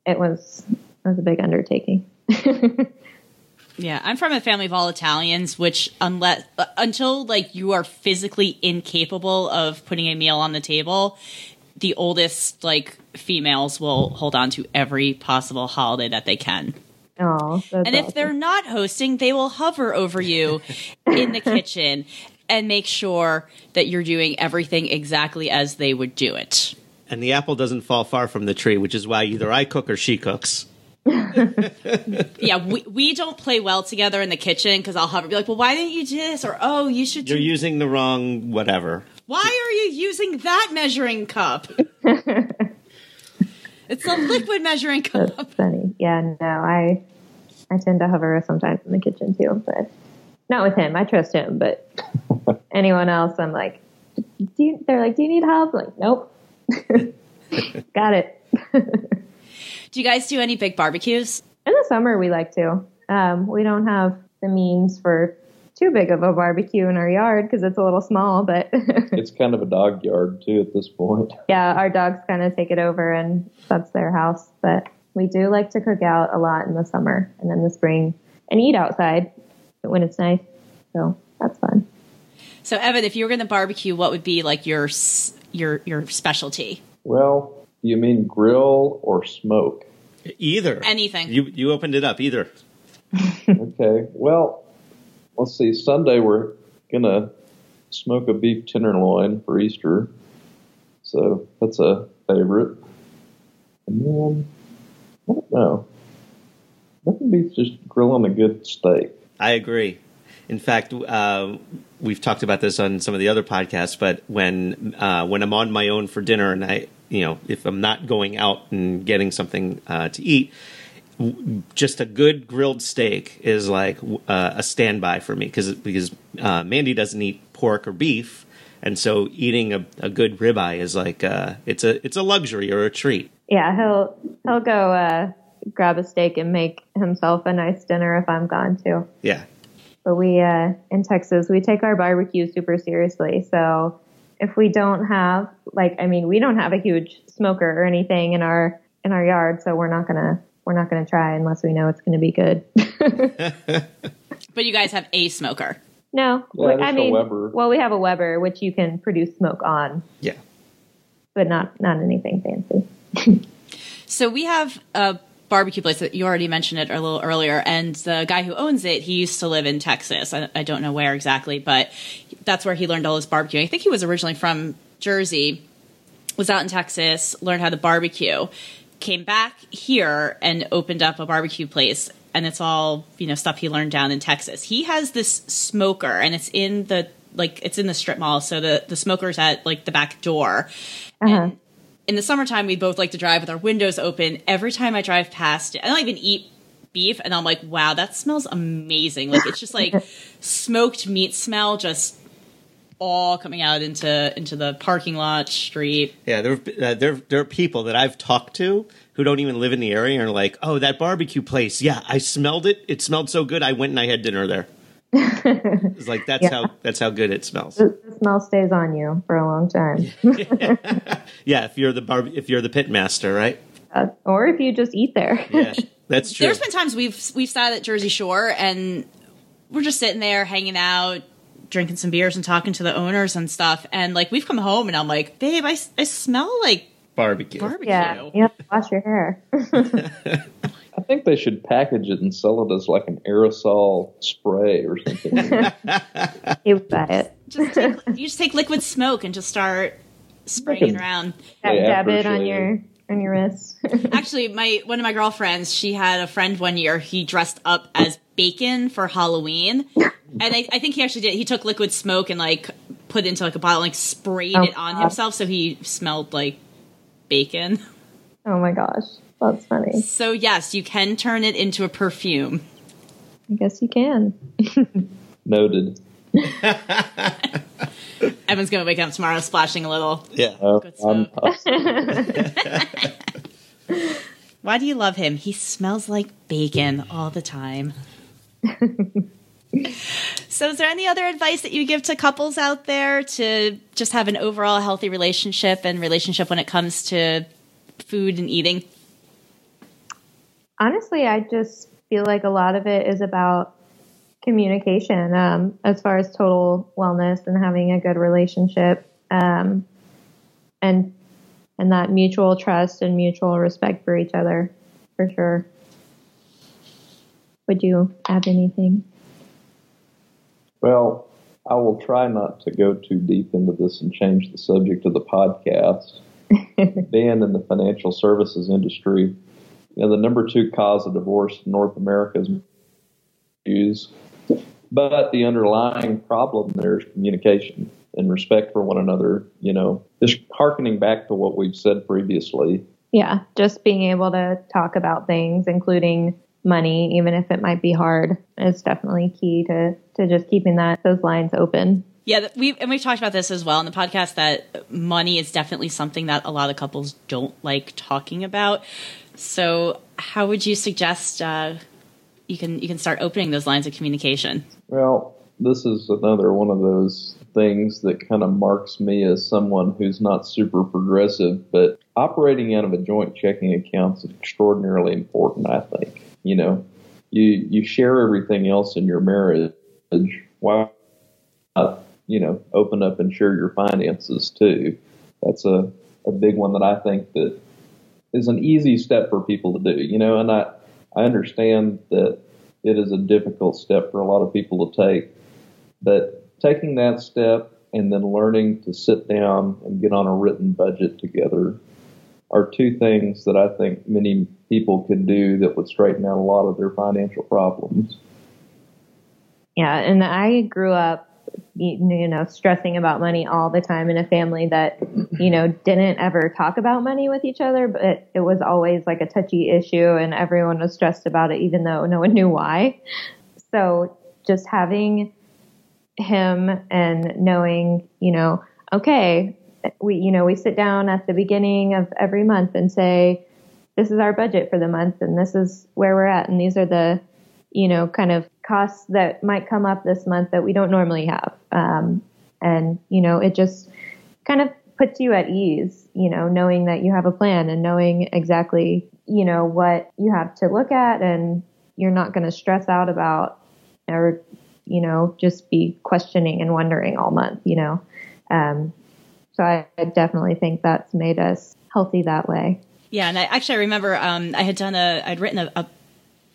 it was it was a big undertaking. Yeah, I'm from a family of all Italians, which unless uh, until like you are physically incapable of putting a meal on the table, the oldest like females will hold on to every possible holiday that they can. Oh, that's And if awesome. they're not hosting, they will hover over you in the kitchen and make sure that you're doing everything exactly as they would do it. And the apple doesn't fall far from the tree, which is why either I cook or she cooks. Yeah, we, we don't play well together in the kitchen because I'll hover, be like, well, why didn't you do this? Or, oh, you should You're using the wrong whatever. Why are you using that measuring cup? it's a liquid measuring cup. That's funny. Yeah, no, I I tend to hover sometimes in the kitchen too, but not with him. I trust him, but anyone else, I'm like, do you, they're like, do you need help? I'm like, nope, got it. Do you guys do any big barbecues? In the summer, we like to. Um, we don't have the means for too big of a barbecue in our yard because it's a little small, but It's kind of a dog yard too at this point. yeah, our dogs kind of take it over and that's their house. But we do like to cook out a lot in the summer and then the spring and eat outside when it's nice. So that's fun. So, Evan, if you were going to barbecue, what would be like your your your specialty? Well, do you mean grill or smoke? Either. Anything. You you opened it up. Either. Okay. Well, let's see. Sunday we're gonna smoke a beef tenderloin for Easter, so that's a favorite. And then I don't know. Nothing beats just grilling a good steak. I agree. In fact, uh, we've talked about this on some of the other podcasts. But when uh, when I'm on my own for dinner, and I, you know, if I'm not going out and getting something uh, to eat, just a good grilled steak is like uh, a standby for me because because uh, Mandy doesn't eat pork or beef, and so eating a, a good ribeye is like uh, it's a it's a luxury or a treat. Yeah, he'll he'll go uh, grab a steak and make himself a nice dinner if I'm gone too. Yeah, But we uh, in Texas we take our barbecue super seriously. So if we don't have like I mean we don't have a huge smoker or anything in our in our yard, so we're not gonna we're not gonna try unless we know it's gonna be good. But you guys have a smoker. no, Yeah, we- there's I a mean, Weber. well we have a Weber which you can produce smoke on, yeah. but not not anything fancy. So we have a barbecue place that you already mentioned it a little earlier, and the guy who owns it, he used to live in Texas. I, I don't know where exactly, but that's where he learned all his barbecue. I think he was originally from Jersey, was out in Texas, learned how to barbecue, came back here and opened up a barbecue place. And it's all you know stuff he learned down in Texas. He has this smoker, and it's in the like it's in the strip mall. So the the smoker's at like the back door, Uh-huh. in the summertime, we both like to drive with our windows open. Every time I drive past it, I don't even eat beef, and I'm like, wow, that smells amazing. Like it's just like smoked meat smell, just all coming out into into the parking lot, street. Yeah, there uh, there there are people that I've talked to who don't even live in the area and are like, "Oh, that barbecue place. Yeah, I smelled it. It smelled so good. I went and I had dinner there." it's like that's Yeah. how that's how good it smells. The, the smell stays on you for a long time. Yeah, if you're the bar- if you're the pit master, right? Uh, or if you just eat there. Yeah, that's true. There's been times we've we've sat at Jersey Shore and we're just sitting there hanging out, drinking some beers and talking to the owners and stuff. And like we've come home and I'm like, babe, I, I smell like barbecue. barbecue. yeah, you have to wash your hair. I think they should package it and sell it as like an aerosol spray or something. you would buy it. Just take, you just take liquid smoke and just start spraying it around. Dab, Yeah, dab it on sure. your on your wrist. Actually, my one of my girlfriends, she had a friend one year. He dressed up as bacon for Halloween, and I, I think he actually did. He took liquid smoke and like put it into like a bottle, and, like sprayed Oh, it on God. himself, so he smelled like bacon. oh my gosh, that's funny. So yes, you can turn it into a perfume. I guess you can. Noted. Evan's gonna wake up tomorrow splashing a little. Yeah. Uh, Good I'm, Why do you love him? He smells like bacon all the time. so, is there any other advice that you give to couples out there to just have an overall healthy relationship and relationship when it comes to food and eating? Honestly, I just feel like a lot of it is about communication um, as far as total wellness and having a good relationship um, and and that mutual trust and mutual respect for each other for sure would you add anything Well, I will try not to go too deep into this and change the subject of the podcast. Being in the financial services industry, you know, the number two cause of divorce in North America is but the underlying problem there is communication and respect for one another. You know, just harkening back to what we've said previously, yeah just being able to talk about things including money even if it might be hard is definitely key to to just keeping that those lines open Yeah, th- we and we've talked about this as well in the podcast that money is definitely something that a lot of couples don't like talking about. So, how would you suggest uh, you can you can start opening those lines of communication? Well, this is another one of those things that kind of marks me as someone who's not super progressive, but operating out of a joint checking account is extraordinarily important, I think. You know, you you share everything else in your marriage. Why not, you know, open up and share your finances too? That's a, a big one that I think that is an easy step for people to do, you know, and I, I understand that it is a difficult step for a lot of people to take, but taking that step and then learning to sit down and get on a written budget together are two things that I think many people could do that would straighten out a lot of their financial problems. Yeah, and I grew up, you know, stressing about money all the time in a family that, you know, didn't ever talk about money with each other, but it was always like a touchy issue and everyone was stressed about it even though no one knew why. So just having him and knowing, you know, okay, we, you know, we sit down at the beginning of every month and say, this is our budget for the month and this is where we're at and these are the you know kind of costs that might come up this month that we don't normally have. Um, and you know it just kind of puts you at ease you know knowing that you have a plan and knowing exactly you know what you have to look at and you're not going to stress out about or you know just be questioning and wondering all month you know. Um, so I, I definitely think that's made us healthy that way. Yeah, and I actually I remember um, I had done a I'd written a, a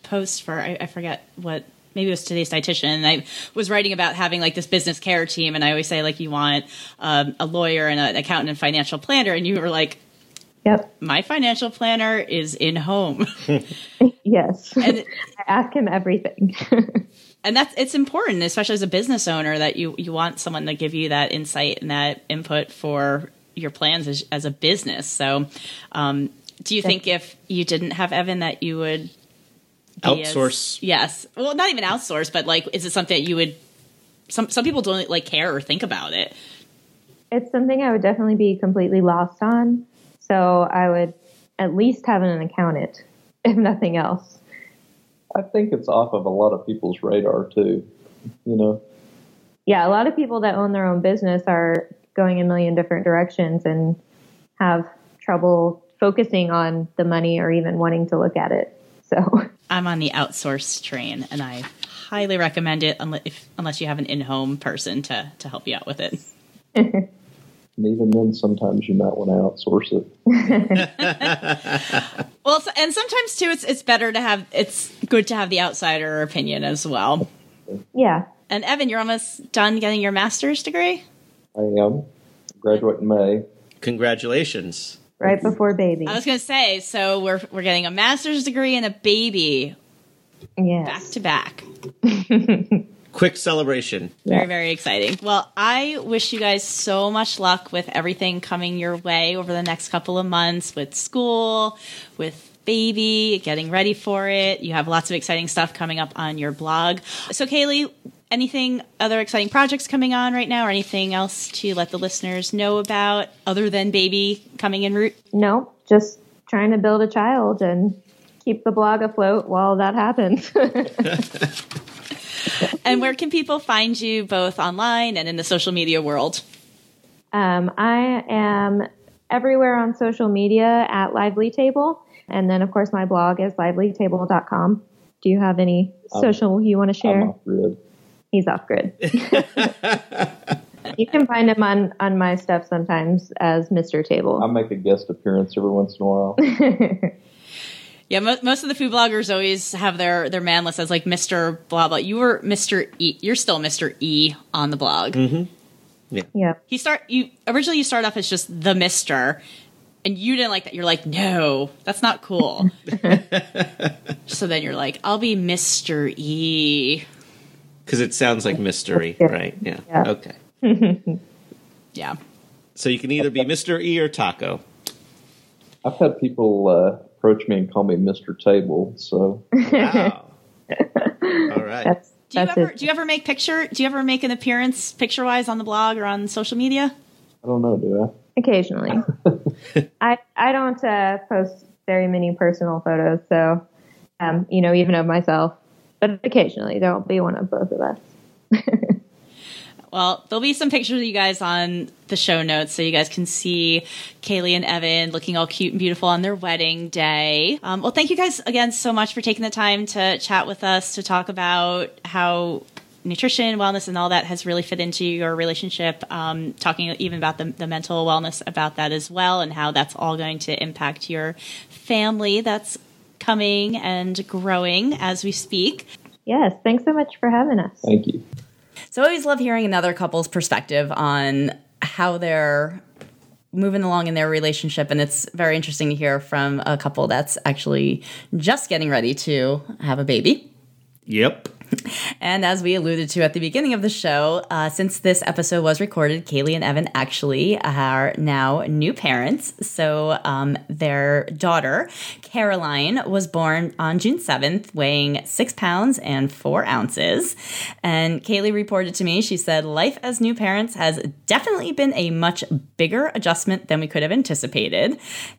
post for I, I forget what maybe it was today's dietitian and I was writing about having like this business care team and I always say like you want um, a lawyer and an accountant and financial planner and you were like yep. My financial planner is in home. Yes. And I ask him everything. and that's it's important especially as a business owner that you you want someone to give you that insight and that input for your plans as, as a business. So um, do you think if you didn't have evan that you would be as- Outsource. yes well not even outsource but like is it something that you would some some people don't like care or think about it it's something I would definitely be completely lost on. So I would at least have an accountant, if nothing else. I think it's off of a lot of people's radar too. You know, Yeah, a lot of people that own their own business are going a million different directions and have trouble focusing on the money or even wanting to look at it. So i'm on the outsource train and i highly recommend it unless, if, unless you have an in-home person to to help you out with it and even then, sometimes you might want to outsource it. Well, and sometimes too, it's it's better to have it's good to have the outsider opinion as well. yeah, And Evan, you're almost done getting your master's degree. I am graduate in May. Congratulations. Right before baby. I was going to say, so we're we're getting a master's degree and a baby Yeah. back to back. Quick celebration. Very very exciting. Well, I wish you guys so much luck with everything coming your way over the next couple of months with school, with baby, getting ready for it. You have lots of exciting stuff coming up on your blog. So, Kaylee, anything other exciting projects coming on right now, or anything else to let the listeners know about other than baby coming in route? No, just trying to build a child and keep the blog afloat while that happens. And where can people find you both online and in the social media world? Um, I am everywhere on social media at Lively Table. And then, of course, my blog is livelytable.com. Do you have any social you want to share? I'm off grid. He's off grid. you can find him on on my stuff sometimes as Mr. Table. I make a guest appearance every once in a while. Yeah, mo- most of the food bloggers always have their their man list as like Mr. Blah blah. You were Mr. E. You're still Mr. E on the blog. Mm-hmm. yeah. He start you originally you start off as just the Mister, and you didn't like that. You're like, no, that's not cool. so then you're like, I'll be Mister E. Because it sounds like mystery, right? Yeah. Yeah. Okay. Yeah. So you can either be Mr. E or Taco. I've had people uh, approach me and call me Mr. Table, so Wow. All right. That's Do you ever it. do you ever make picture? Do you ever make an appearance picture wise on the blog or on social media? I don't know, do I? Occasionally. I I don't uh, post very many personal photos, so um, you know, even of myself. But occasionally there will be one of both of us. Well, there'll be some pictures of you guys on the show notes so you guys can see Kaylee and Evan looking all cute and beautiful on their wedding day. Um, well, thank you guys again so much for taking the time to chat with us to talk about how nutrition, wellness, and all that has really fit into your relationship. Um, talking even about the, the mental wellness about that as well and how that's all going to impact your family that's coming and growing as we speak. Yes, thanks so much for having us. Thank you. So I always love hearing another couple's perspective on how they're moving along in their relationship. And it's very interesting to hear from a couple that's actually just getting ready to have a baby. Yep. And as we alluded to at the beginning of the show, uh, since this episode was recorded, Kaylee and Evan actually are now new parents. So um, their daughter, Caroline, was born on June 7th, weighing six pounds and four ounces. And Kaylee reported to me, she said, Life as new parents has definitely been a much bigger adjustment than we could have anticipated.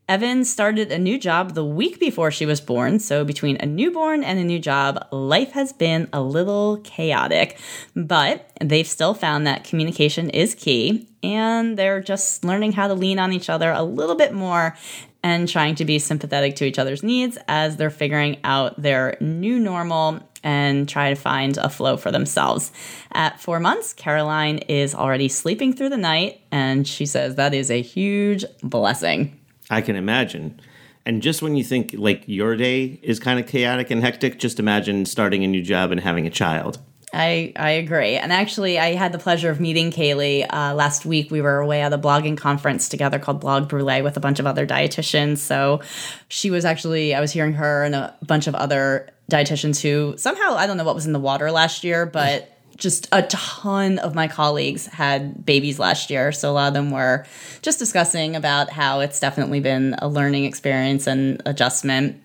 Evan started a new job the week before she was born. So between a newborn and a new job, life has been a little chaotic, but they've still found that communication is key and they're just learning how to lean on each other a little bit more and trying to be sympathetic to each other's needs as they're figuring out their new normal and try to find a flow for themselves. At four months, Caroline is already sleeping through the night, and she says that is a huge blessing. I can imagine. And just when you think like your day is kind of chaotic and hectic, just imagine starting a new job and having a child. I, I agree. And actually, I had the pleasure of meeting Kaylee uh, last week. We were away at a blogging conference together called Blog Brûlée with a bunch of other dietitians. So she was actually, I was hearing her and a bunch of other dietitians who somehow, I don't know what was in the water last year, but just a ton of my colleagues had babies last year. So a lot of them were just discussing about how it's definitely been a learning experience and adjustment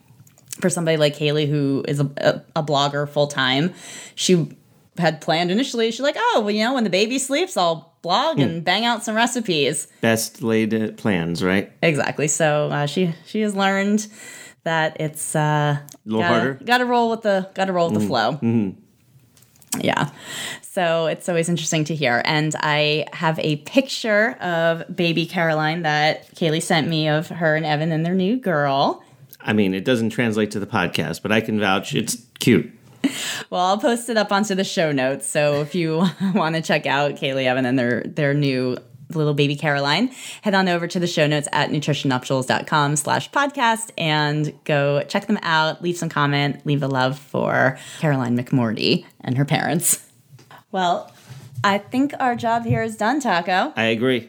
for somebody like Kaylee, who is a, a, a blogger full time, she had planned initially. She's like, oh, well, you know, when the baby sleeps, I'll blog and bang out some recipes. Best laid plans, right? Exactly. So uh, she she has learned that it's uh, A little gotta, harder. Got to roll with the got to roll with the flow. Yeah. So it's always interesting to hear. And I have a picture of baby Caroline that Kaylee sent me of her and Evan and their new girl. I mean, it doesn't translate to the podcast, but I can vouch it's cute. Well, I'll post it up onto the show notes. So if you want to check out Kaylee Evan and their their new little baby Caroline, head on over to the show notes at nutritionnuptials.com slash podcast and go check them out. Leave some comment, leave a love for Caroline McMordie and her parents. Well, I think our job here is done, Taco. I agree.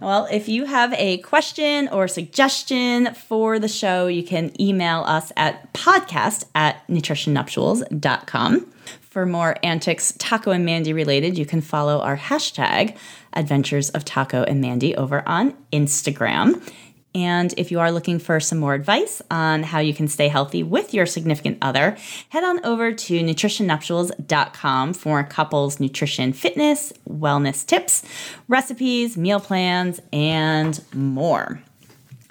Well, if you have a question or suggestion for the show, you can email us at podcast at nutritionnuptials.com. For more antics, Taco and Mandy related, you can follow our hashtag Adventures of Taco and Mandy over on Instagram. And if you are looking for some more advice on how you can stay healthy with your significant other, head on over to nutritionnuptials.com for couples nutrition, fitness, wellness tips, recipes, meal plans, and more.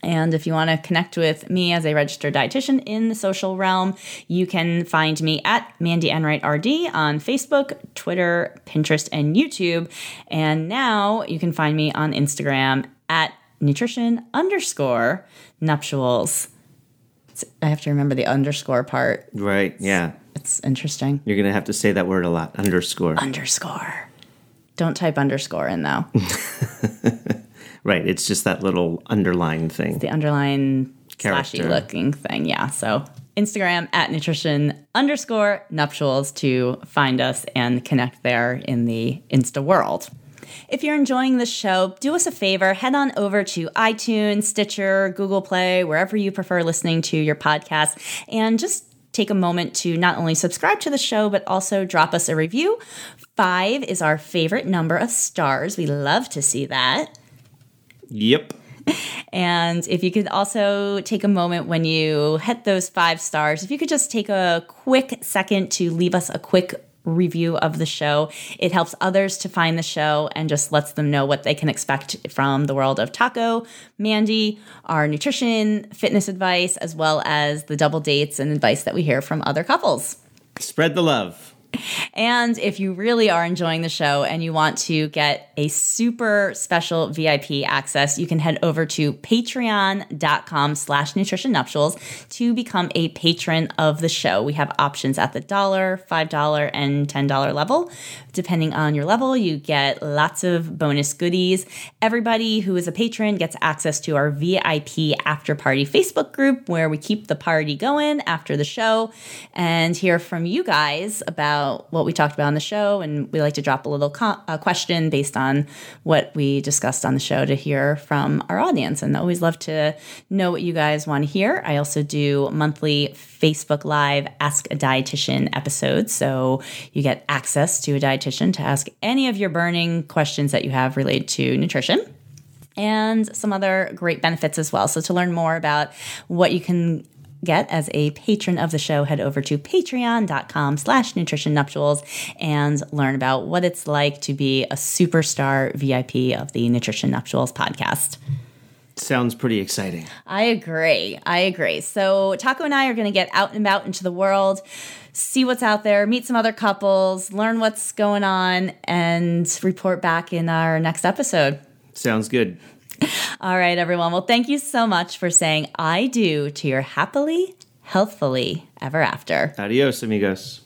And if you want to connect with me as a registered dietitian in the social realm, you can find me at Mandy Enright RD on Facebook, Twitter, Pinterest, and YouTube. And now you can find me on Instagram at nutrition underscore nuptials. I have to remember the underscore part. Right. Yeah. It's interesting. You're gonna have to say that word a lot. Underscore. Underscore. Don't type underscore in though. right. It's just that little underlined thing. the underline slashy looking thing. Yeah. So Instagram at nutrition underscore nuptials to find us and connect there in the Insta world. If you're enjoying the show, do us a favor, head on over to iTunes, Stitcher, Google Play, wherever you prefer listening to your podcast, and just take a moment to not only subscribe to the show, but also drop us a review. Five is our favorite number of stars. We love to see that. Yep. And if you could also take a moment when you hit those five stars, if you could just take a quick second to leave us a quick review of the show, it helps others to find the show and just lets them know what they can expect from the world of Taco, Mandy, our nutrition, fitness advice, as well as the double dates and advice that we hear from other couples. Spread the love. And if you really are enjoying the show and you want to get a super special VIP access, you can head over to patreon.com slash nutrition nuptials to become a patron of the show. We have options at the dollar, $5, and $10 level. Depending on your level, you get lots of bonus goodies. Everybody who is a patron gets access to our VIP after party Facebook group where we keep the party going after the show and hear from you guys about what we talked about on the show. And we like to drop a little co- uh, question based on what we discussed on the show to hear from our audience. And always love to know what you guys want to hear. I also do monthly Facebook Live Ask a Dietitian episodes. So you get access to a dietitian to ask any of your burning questions that you have related to nutrition and some other great benefits as well. So to learn more about what you can get as a patron of the show, head over to patreon.com slash nutrition nuptials and learn about what it's like to be a superstar VIP of the Nutrition Nuptials podcast. Sounds pretty exciting. I agree. I agree. So Taco and I are going to get out and about into the world, see what's out there, meet some other couples, learn what's going on, and report back in our next episode. Sounds good. All right, everyone. Well, thank you so much for saying I do to your happily, healthfully ever after. Adios, amigos.